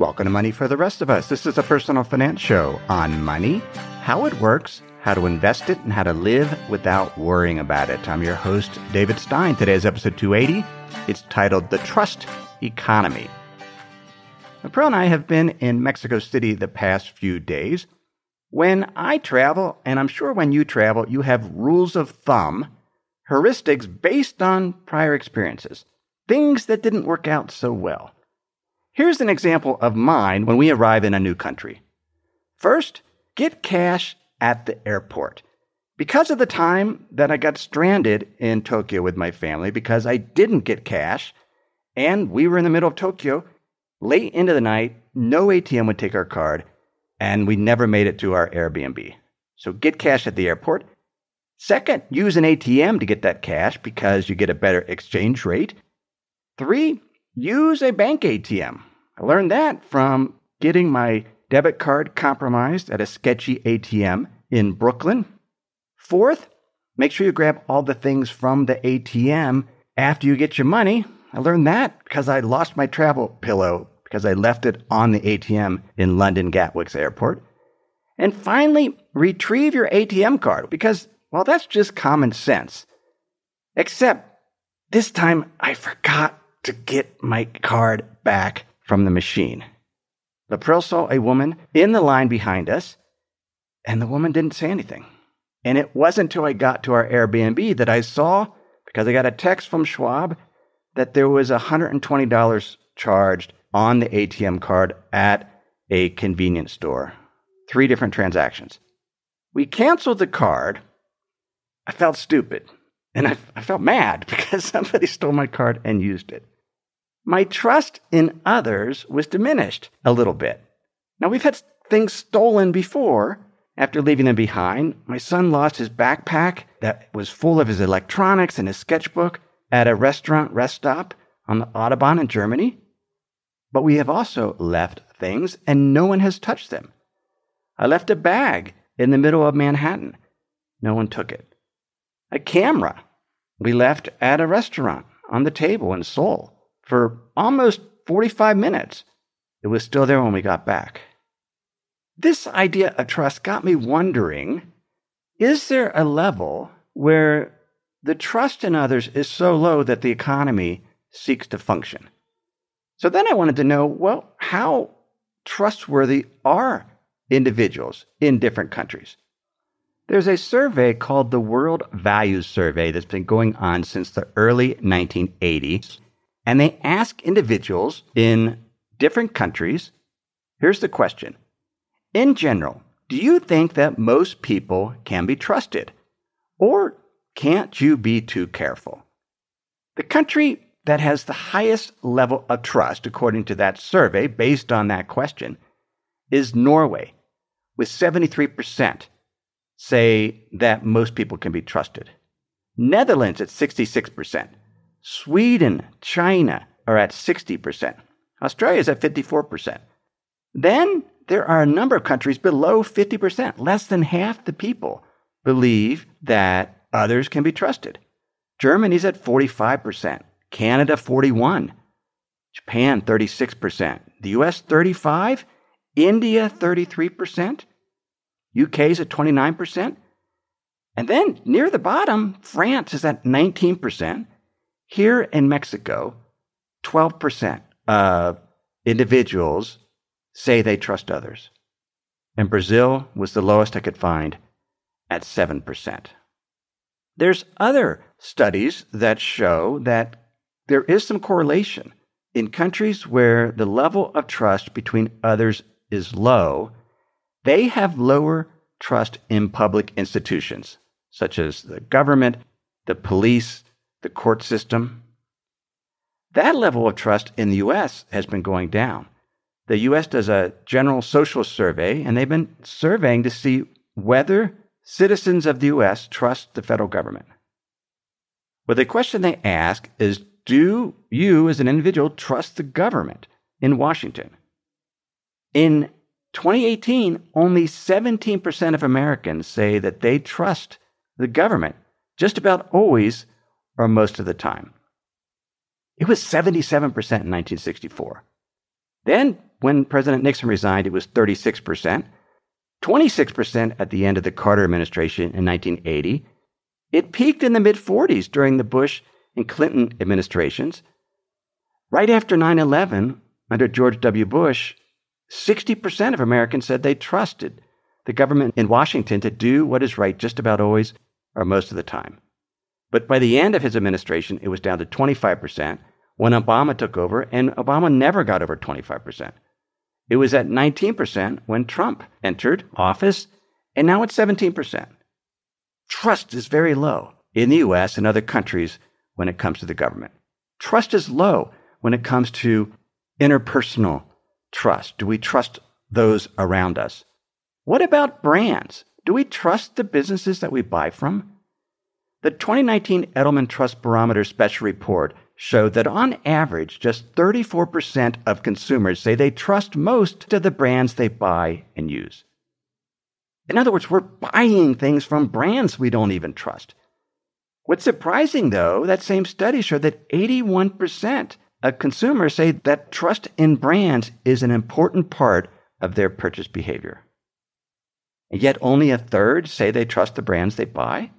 Welcome to Money for the Rest of Us. This is a personal finance show on money, how it works, how to invest it, and how to live without worrying about it. I'm your host, David Stein. Today's episode 280. It's titled The Trust Economy. April and I have been in Mexico City the past few days. When I travel, and I'm sure when you travel, you have rules of thumb, heuristics based on prior experiences, things that didn't work out so well. Here's an example of mine when we arrive in a new country. First, get cash at the airport. Because of the time that I got stranded in Tokyo with my family, because I didn't get cash, and we were in the middle of Tokyo, late into the night, no ATM would take our card, and we never made it to our Airbnb. So get cash at the airport. Second, use an ATM to get that cash because you get a better exchange rate. Three, use a bank ATM. I learned that from getting my debit card compromised at a sketchy ATM in Brooklyn. Fourth, make sure you grab all the things from the ATM after you get your money. I learned that because I lost my travel pillow because I left it on the ATM in London Gatwick's airport. And finally, retrieve your ATM card because, well, that's just common sense. Except this time I forgot to get my card back from the machine. April saw a woman in the line behind us, and the woman didn't say anything. And it wasn't until I got to our Airbnb that I saw, because I got a text from Schwab, that there was $120 charged on the ATM card at a convenience store. Three different transactions. We canceled the card. I felt stupid. And I, I felt mad because somebody stole my card and used it my trust in others was diminished a little bit. Now, we've had things stolen before after leaving them behind. My son lost his backpack that was full of his electronics and his sketchbook at a restaurant rest stop on the Autobahn in Germany. But we have also left things and no one has touched them. I left a bag in the middle of Manhattan. No one took it. A camera we left at a restaurant on the table in Seoul for almost 45 minutes. It was still there when we got back. This idea of trust got me wondering is there a level where the trust in others is so low that the economy seeks to function? So then I wanted to know well, how trustworthy are individuals in different countries? There's a survey called the World Values Survey that's been going on since the early 1980s. And they ask individuals in different countries here's the question In general, do you think that most people can be trusted? Or can't you be too careful? The country that has the highest level of trust, according to that survey, based on that question, is Norway, with 73% say that most people can be trusted. Netherlands at 66%. Sweden, China are at 60%. Australia is at 54%. Then there are a number of countries below 50%. Less than half the people believe that others can be trusted. Germany's at 45%, Canada 41, Japan 36%, the US 35, India 33%, UK's at 29%. And then near the bottom, France is at 19%, here in Mexico, 12% of individuals say they trust others. And Brazil was the lowest I could find at 7%. There's other studies that show that there is some correlation. In countries where the level of trust between others is low, they have lower trust in public institutions, such as the government, the police, the court system. That level of trust in the US has been going down. The US does a general social survey, and they've been surveying to see whether citizens of the US trust the federal government. Well, the question they ask is Do you, as an individual, trust the government in Washington? In 2018, only 17% of Americans say that they trust the government just about always or most of the time. It was 77% in 1964. Then, when President Nixon resigned, it was 36%, 26% at the end of the Carter administration in 1980. It peaked in the mid 40s during the Bush and Clinton administrations. Right after 9 11, under George W. Bush, 60% of Americans said they trusted the government in Washington to do what is right just about always or most of the time. But by the end of his administration, it was down to 25% when Obama took over, and Obama never got over 25%. It was at 19% when Trump entered office, and now it's 17%. Trust is very low in the US and other countries when it comes to the government. Trust is low when it comes to interpersonal trust? Do we trust those around us? What about brands? Do we trust the businesses that we buy from? The 2019 Edelman Trust Barometer Special Report showed that on average, just 34% of consumers say they trust most of the brands they buy and use. In other words, we're buying things from brands we don't even trust. What's surprising, though, that same study showed that 81% of consumers say that trust in brands is an important part of their purchase behavior. And yet only a third say they trust the brands they buy.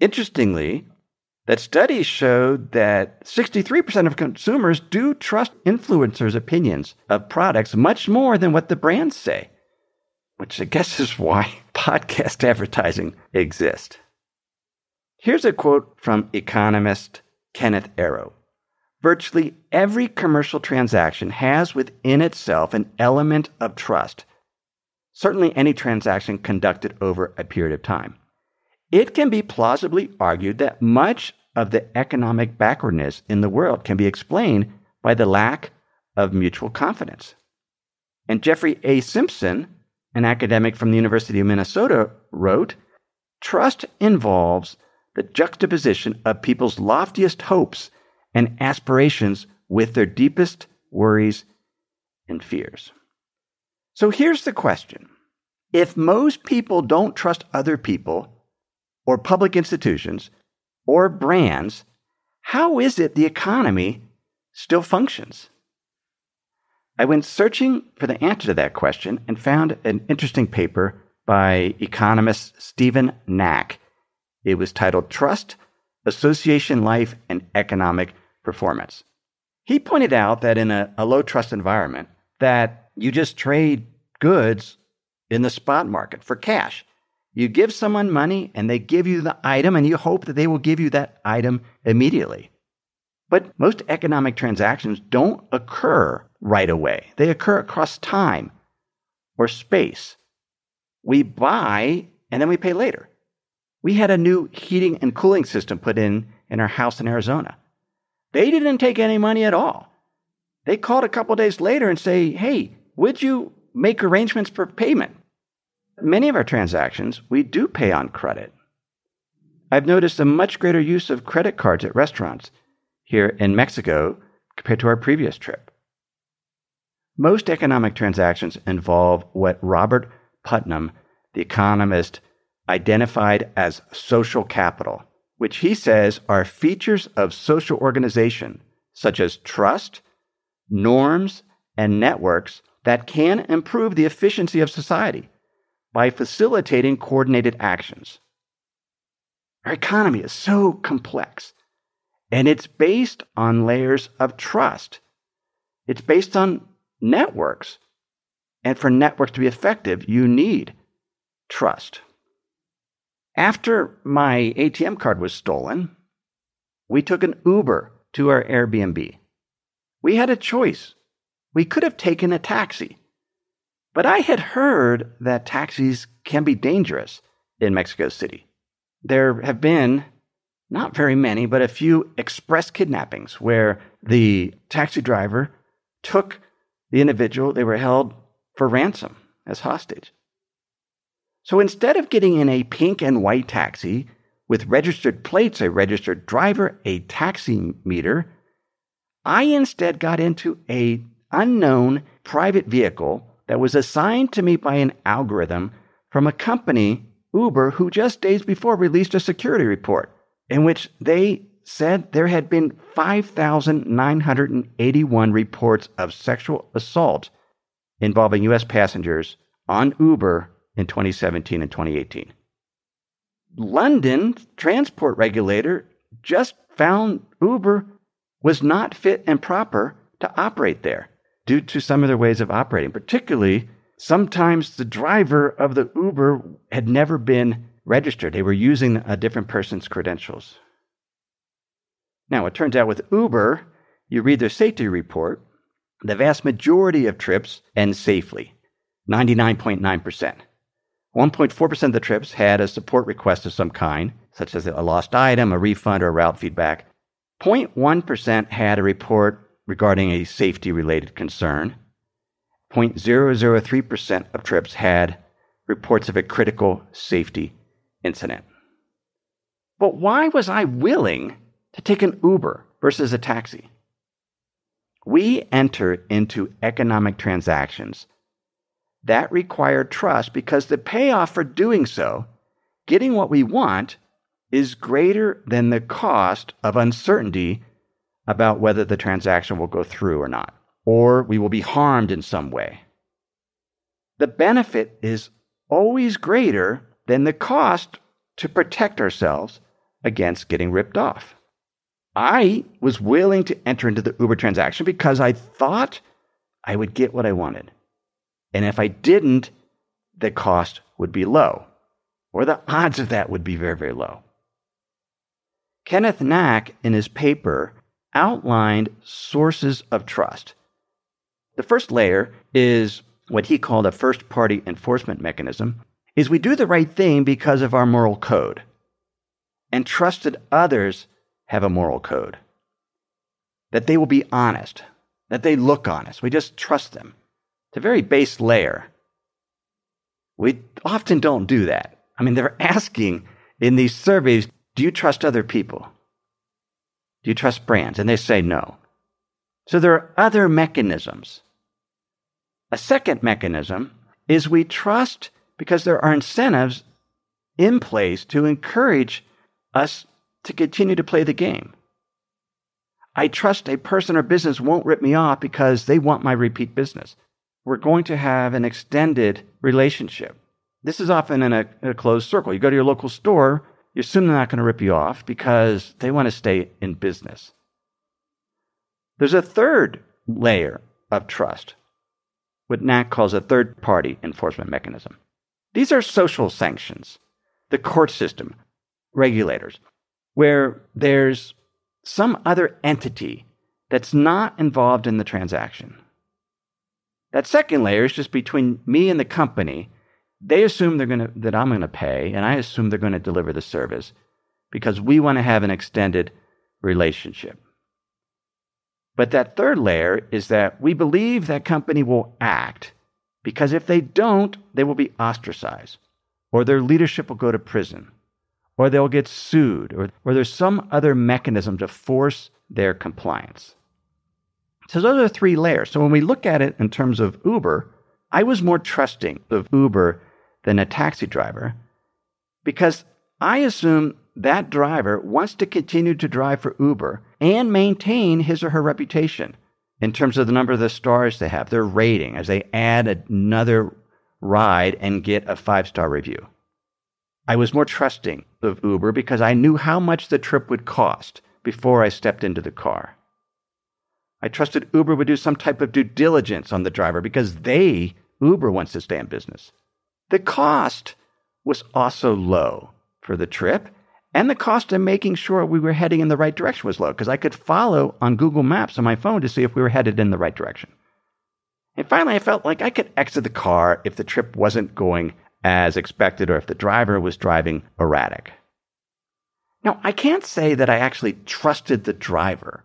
Interestingly, that studies showed that 63% of consumers do trust influencers' opinions of products much more than what the brands say, which I guess is why podcast advertising exists. Here's a quote from economist Kenneth Arrow. Virtually every commercial transaction has within itself an element of trust. Certainly, any transaction conducted over a period of time. It can be plausibly argued that much of the economic backwardness in the world can be explained by the lack of mutual confidence. And Jeffrey A. Simpson, an academic from the University of Minnesota, wrote Trust involves the juxtaposition of people's loftiest hopes and aspirations with their deepest worries and fears. So here's the question If most people don't trust other people, or public institutions, or brands, how is it the economy still functions? I went searching for the answer to that question and found an interesting paper by economist Stephen Knack. It was titled Trust association life, and economic performance. He pointed out that in a, a low trust environment, that you just trade goods in the spot market for cash. You give someone money and they give you the item and you hope that they will give you that item immediately. But most economic transactions don't occur right away. They occur across time or space. We buy and then we pay later. We had a new heating and cooling system put in in our house in Arizona. They didn't take any money at all. They called a couple days later and say, "Hey, would you make arrangements for payment?" Many of our transactions we do pay on credit. I've noticed a much greater use of credit cards at restaurants here in Mexico compared to our previous trip. Most economic transactions involve what Robert Putnam, the economist, identified as social capital, which he says are features of social organization, such as trust, norms, and networks that can improve the efficiency of society by facilitating coordinated actions. Our economy is so complex, and it's based on layers of trust. It's based on networks. And for networks to be effective, you need trust. After my ATM card was stolen, we took an Uber to our Airbnb. We had a choice. We could have taken a taxi. But I had heard that taxis can be dangerous in Mexico City. There have been not very many, but a few express kidnappings where the taxi driver took the individual, they were held for ransom as hostage. So instead of getting in a pink and white taxi with registered plates, a registered driver, a taxi meter, I instead got into a unknown private vehicle that was assigned to me by an algorithm from a company, Uber, who just days before released a security report in which they said there had been 5,981 reports of sexual assault involving U.S. passengers on Uber in 2017 and 2018. London transport regulator just found Uber was not fit and proper to operate there due to some of their ways of operating. Particularly, sometimes the driver of the Uber had never been registered, they were using a different person's credentials. Now, it turns out with Uber, you read their safety report, the vast majority of trips end safely 99.9%. 1.4% of the trips had a support request of some kind, such as a lost item, a refund, or route feedback. 0.1% had a report regarding a safety related concern. 0.003% of trips had reports of a critical safety incident. But why was I willing to take an Uber versus a taxi? We enter into economic transactions that require trust because the payoff for doing so, getting what we want, is greater than the cost of uncertainty about whether the transaction will go through or not, or we will be harmed in some way. The benefit is always greater than the cost to protect ourselves against getting ripped off. I was willing to enter into the Uber transaction because I thought I would get what I wanted. And if I didn't, the cost would be low, or the odds of that would be very, very low. Kenneth Knack, in his paper, outlined sources of trust. The first layer is what he called a first party enforcement mechanism, is we do the right thing because of our moral code. And trusted others have a moral code. That they will be honest, that they look honest. We just trust them. It's a very base layer. We often don't do that. I mean, they're asking in these surveys, do you trust other people? Do you trust brands? And they say no. So there are other mechanisms. A second mechanism is we trust because there are incentives in place to encourage us to continue to play the game. I trust a person or business won't rip me off because they want my repeat business. We're going to have an extended relationship. This is often in a, a closed circle. You go to your local store, you assume they're not going to rip you off because they want to stay in business. There's a third layer of trust, what Knack calls a third party enforcement mechanism. These are social sanctions, the court system, regulators, where there's some other entity that's not involved in the transaction. That second layer is just between me and the company. They assume they're gonna, that I'm going to pay, and I assume they're going to deliver the service because we want to have an extended relationship. But that third layer is that we believe that company will act because if they don't, they will be ostracized, or their leadership will go to prison, or they'll get sued, or, or there's some other mechanism to force their compliance. So those are three layers. So when we look at it in terms of Uber, I was more trusting of Uber than a taxi driver because I assume that driver wants to continue to drive for Uber and maintain his or her reputation in terms of the number of the stars they have, their rating, as they add another ride and get a five star review. I was more trusting of Uber because I knew how much the trip would cost before I stepped into the car. I trusted Uber would do some type of due diligence on the driver because they, Uber, wants to stay in business. The cost was also low for the trip and the cost of making sure we were heading in the right direction was low because I could follow on Google Maps on my phone to see if we were headed in the right direction. And finally, I felt like I could exit the car if the trip wasn't going as expected or if the driver was driving erratic. Now, I can't say that I actually trusted the driver.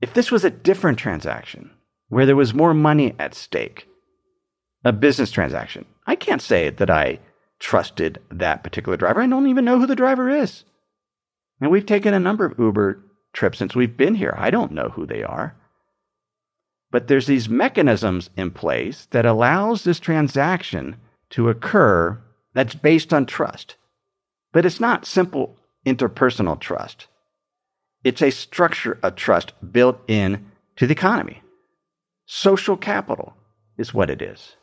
If this was a different transaction, where there was more money at stake, a business transaction, I can't say that I trusted that particular driver. I don't even know who the driver is. And we've taken a number of Uber trips since we've been here. I don't know who they are. But there's these mechanisms in place that allows this transaction to occur that's based on trust. But it's not simple interpersonal trust. It's a structure of trust built in to the economy. Social capital is what it is.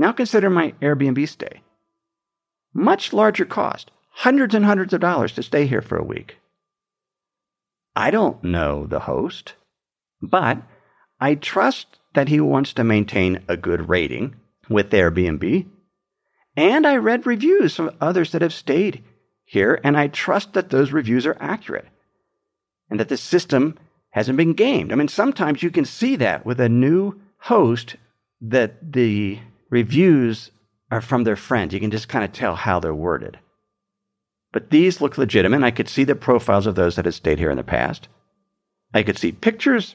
Now consider my Airbnb stay. Much larger cost, hundreds and hundreds of dollars to stay here for a week. I don't know the host, but I trust that he wants to maintain a good rating with Airbnb. And I read reviews from others that have stayed here, and I trust that those reviews are accurate and that the system hasn't been gamed. I mean, sometimes you can see that with a new host that the reviews are from their friends. You can just kind of tell how they're worded. But these look legitimate. I could see the profiles of those that had stayed here in the past. I could see pictures.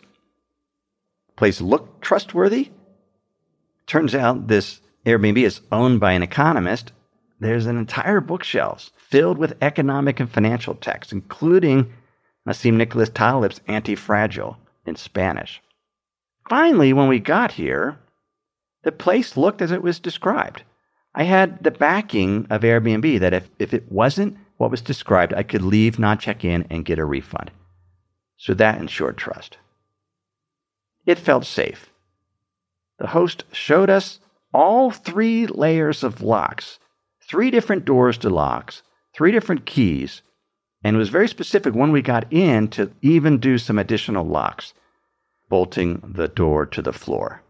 Place looked trustworthy. Turns out this Airbnb is owned by an economist. There's an entire bookshelf filled with economic and financial texts, including Nassim Nicholas Taleb's Anti Fragile in Spanish. Finally, when we got here, the place looked as it was described. I had the backing of Airbnb that if, if it wasn't what was described, I could leave, not check in, and get a refund. So that ensured trust. It felt safe. The host showed us all three layers of locks, three different doors to locks, three different keys, and was very specific when we got in to even do some additional locks, bolting the door to the floor.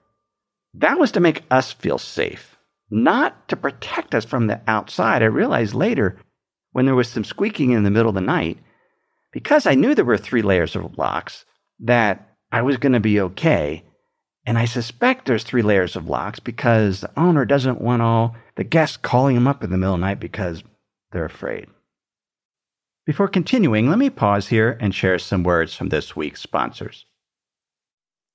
That was to make us feel safe, not to protect us from the outside. I realized later when there was some squeaking in the middle of the night, because I knew there were three layers of locks, that I was going to be okay. And I suspect there's three layers of locks because the owner doesn't want all the guests calling him up in the middle of the night because they're afraid. Before continuing, let me pause here and share some words from this week's sponsors.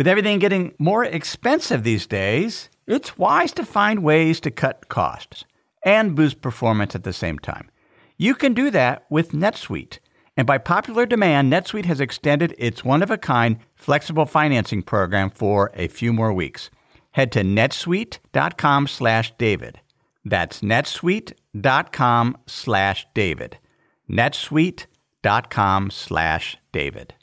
With everything getting more expensive these days, it's wise to find ways to cut costs and boost performance at the same time. You can do that with NetSuite. And by popular demand, NetSuite has extended its one of a kind flexible financing program for a few more weeks. Head to netsuite.com slash David. That's netsuite.com slash David. netsuite.com slash David.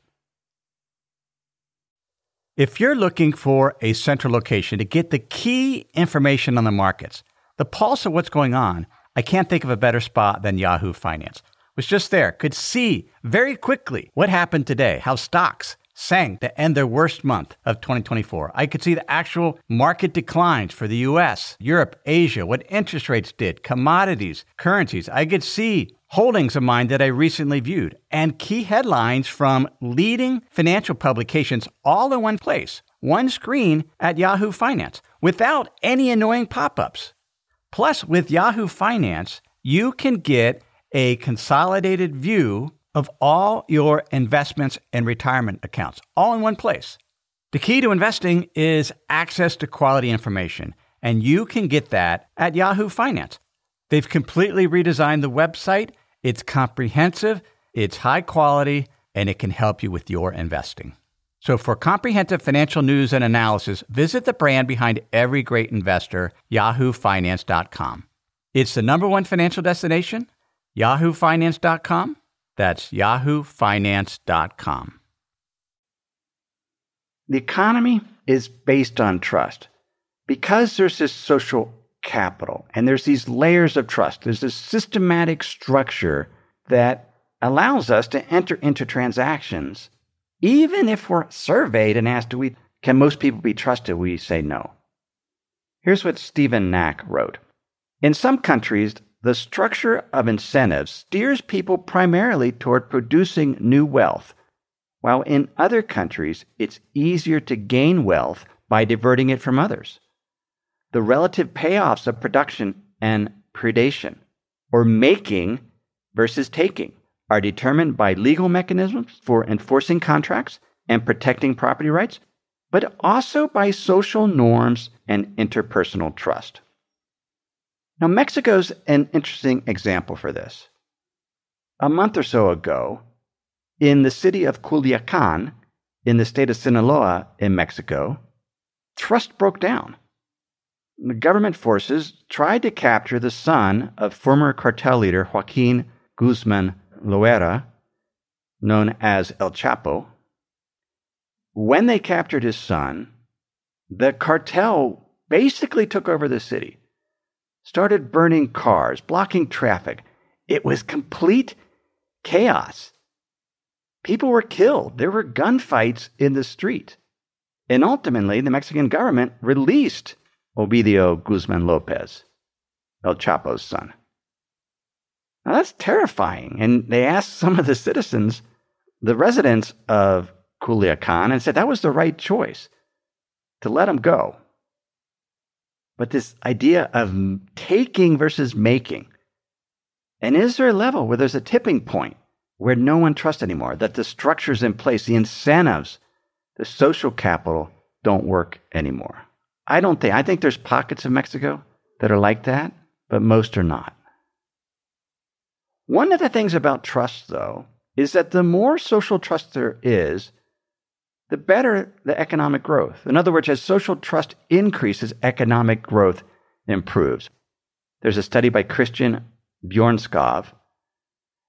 If you're looking for a central location to get the key information on the markets, the pulse of what's going on, I can't think of a better spot than Yahoo Finance. Was just there, could see very quickly what happened today, how stocks sank to end their worst month of 2024. I could see the actual market declines for the US, Europe, Asia, what interest rates did, commodities, currencies. I could see holdings of mine that I recently viewed, and key headlines from leading financial publications all in one place, one screen at Yahoo Finance, without any annoying pop ups. Plus, with Yahoo Finance, you can get a consolidated view of all your investments and retirement accounts, all in one place. The key to investing is access to quality information, and you can get that at Yahoo Finance. They've completely redesigned the website. It's comprehensive It's high quality and it can help you with your investing. So, for comprehensive financial news and analysis, visit the brand behind every great investor, yahoofinance.com. It's the number one financial destination, yahoofinance.com. That's yahoofinance.com. The economy is based on trust. Because there's this social capital and there's these layers of trust, there's this systematic structure that allows us to enter into transactions. Even if we're surveyed and asked, do we, can most people be trusted? We say no. Here's what Stephen Knack wrote. In some countries, the structure of incentives steers people primarily toward producing new wealth, while in other countries, it's easier to gain wealth by diverting it from others. The relative payoffs of production and predation, or making versus taking, are determined by legal mechanisms for enforcing contracts and protecting property rights, but also by social norms and interpersonal trust. Now, Mexico's an interesting example for this. A month or so ago, in the city of Culiacan, in the state of Sinaloa in Mexico, trust broke down. The government forces tried to capture the son of former cartel leader Joaquin Guzman Loera, known as El Chapo. When they captured his son, the cartel basically took over the city, started burning cars, blocking traffic. It was complete chaos. People were killed. There were gunfights in the street. And ultimately, the Mexican government released Ovidio Guzman Lopez, El Chapo's son. Now that's terrifying. And they asked some of the citizens, the residents of Culiacan, and said that was the right choice to let him go. But this idea of taking versus making, and is there a level where there's a tipping point where no one trusts anymore, that the structures in place, the incentives, the social capital don't work anymore? I don't think, I think there's pockets of Mexico that are like that, but most are not. One of the things about trust, though, is that the more social trust there is, the better the economic growth. In other words, as social trust increases, economic growth improves. There's a study by Christian Bjornskov,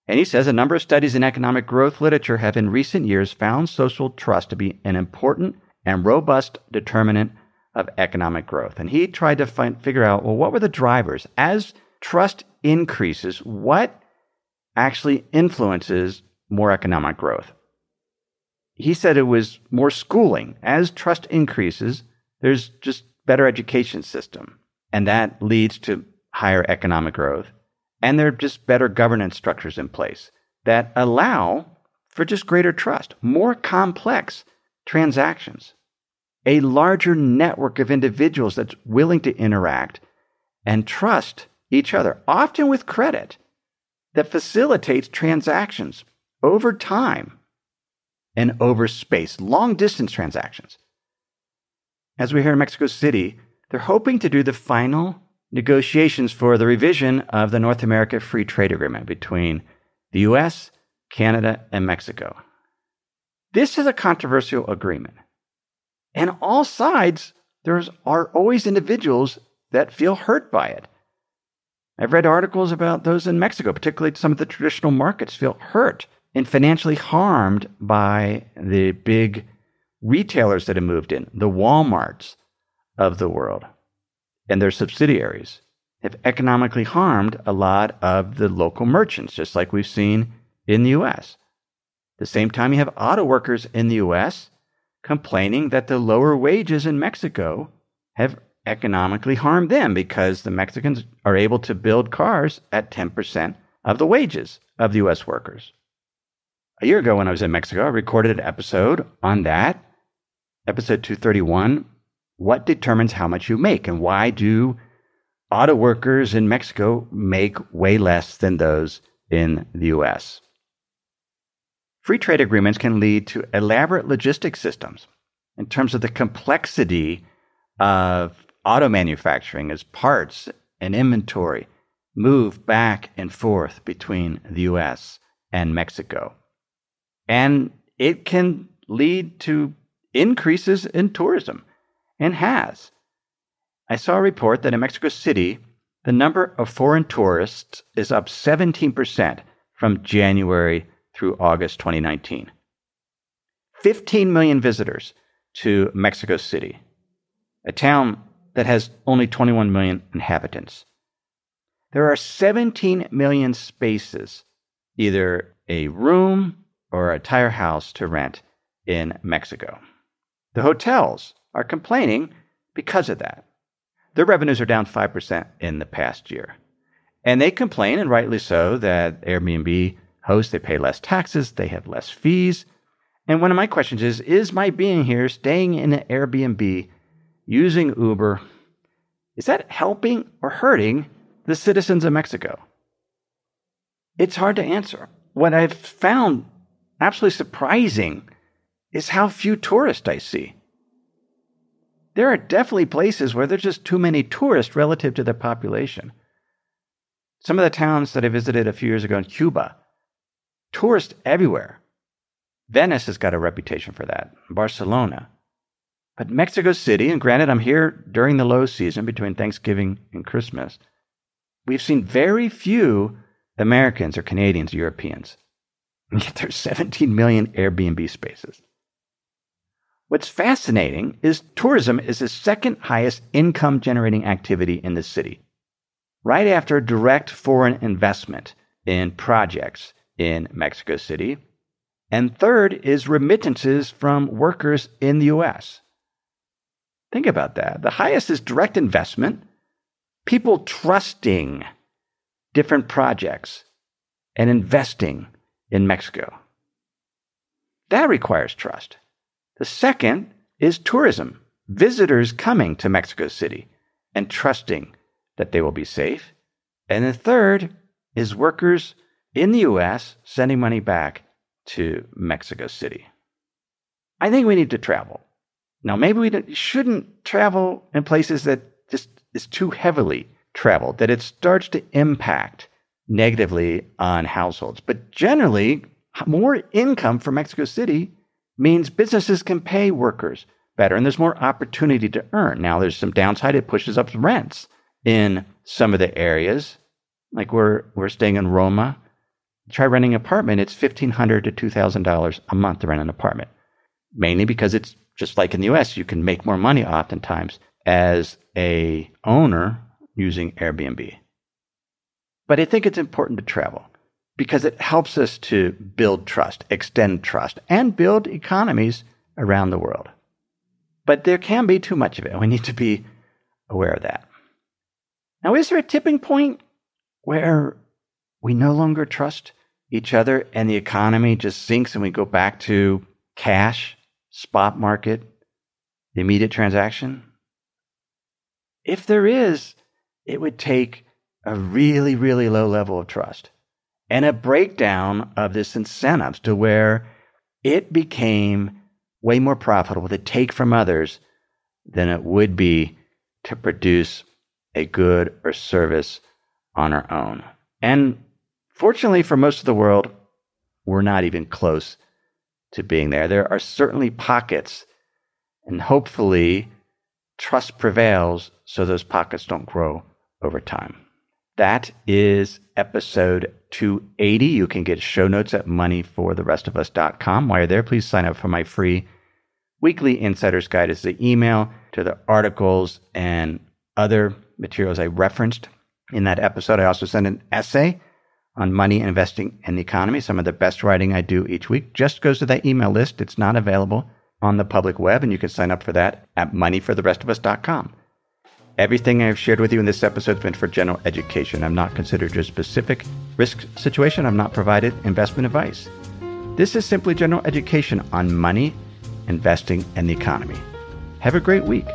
and he says a number of studies in economic growth literature have in recent years found social trust to be an important and robust determinant of economic growth. And he tried to find, figure out well, what were the drivers? As trust increases, what actually influences more economic growth. He said it was more schooling. As trust increases, there's just better education system, and that leads to higher economic growth. And there are just better governance structures in place that allow for just greater trust, more complex transactions, a larger network of individuals that's willing to interact and trust each other, often with credit that facilitates transactions over time and over space, long distance transactions. As we here in Mexico City, they're hoping to do the final negotiations for the revision of the North America Free Trade Agreement between the US, Canada, and Mexico. This is a controversial agreement. And all sides, there are always individuals that feel hurt by it. I've read articles about those in Mexico, particularly some of the traditional markets feel hurt and financially harmed by the big retailers that have moved in, the Walmarts of the world and their subsidiaries have economically harmed a lot of the local merchants, just like we've seen in the US. At the same time, you have auto workers in the US complaining that the lower wages in Mexico have economically harmed them because the Mexicans are able to build cars at 10% of the wages of the US workers. A year ago, when I was in Mexico, I recorded an episode on that, episode 231 What determines how much you make, and why do auto workers in Mexico make way less than those in the US? Free trade agreements can lead to elaborate logistics systems in terms of the complexity of auto manufacturing as parts and inventory move back and forth between the US and Mexico. And it can lead to increases in tourism and has. I saw a report that in Mexico City, the number of foreign tourists is up 17% from January through August 2019. 15 million visitors to Mexico City, a town that has only 21 million inhabitants. There are 17 million spaces, either a room or a tire house to rent in Mexico. The hotels are complaining because of that. Their revenues are down 5% in the past year. And they complain, and rightly so, that Airbnb hosts, they pay less taxes, they have less fees. And one of my questions is Is my being here, staying in an Airbnb, using Uber, is that helping or hurting the citizens of Mexico? It's hard to answer. What I've found absolutely surprising is how few tourists I see. There are definitely places where there's just too many tourists relative to their population. Some of the towns that I visited a few years ago in Cuba, tourists everywhere. Venice has got a reputation for that, Barcelona. But Mexico City, and granted, I'm here during the low season between Thanksgiving and Christmas, we've seen very few Americans or Canadians, or Europeans. And yet there's 17 million Airbnb spaces. What's fascinating is tourism is the second highest income generating activity in the city, right after direct foreign investment in projects in Mexico City. And third is remittances from workers in the US. Think about that. The highest is direct investment, people trusting different projects and investing in Mexico. That requires trust. The second is tourism, visitors coming to Mexico City and trusting that they will be safe. And the third is workers in the US sending money back to Mexico City. I think we need to travel. Now, maybe we shouldn't travel in places that just is too heavily traveled, that it starts to impact negatively on households. But generally, more income for Mexico City means businesses can pay workers better and there's more opportunity to earn. Now, there's some downside, it pushes up rents in some of the areas. Like we're, we're staying in Roma. Try renting an apartment, it's $1,500 to $2,000 a month to rent an apartment. Mainly because it's just like in the US, you can make more money oftentimes as a owner using Airbnb. But I think it's important to travel because it helps us to build trust, extend trust, and build economies around the world. But there can be too much of it. We need to be aware of that. Now, is there a tipping point where we no longer trust each other and the economy just sinks and we go back to cash, spot market, the immediate transaction? If there is, it would take a really, really low level of trust and a breakdown of this incentives to where it became way more profitable to take from others than it would be to produce a good or service on our own. And fortunately for most of the world, we're not even close to being there. There are certainly pockets, and hopefully, trust prevails so those pockets don't grow over time. That is episode 280. You can get show notes at moneyfortherestofus.com. While you're there, please sign up for my free weekly insider's guide. It's the email to the articles and other materials I referenced in that episode. I also send an essay on money, investing, and the economy. Some of the best writing I do each week just goes to that email list. It's not available on the public web, and you can sign up for that at moneyfortherestofus.com. Everything I've shared with you in this episode has been for general education. I'm not considered a specific risk situation. I'm not provided investment advice. This is simply general education on money, investing, and the economy. Have a great week.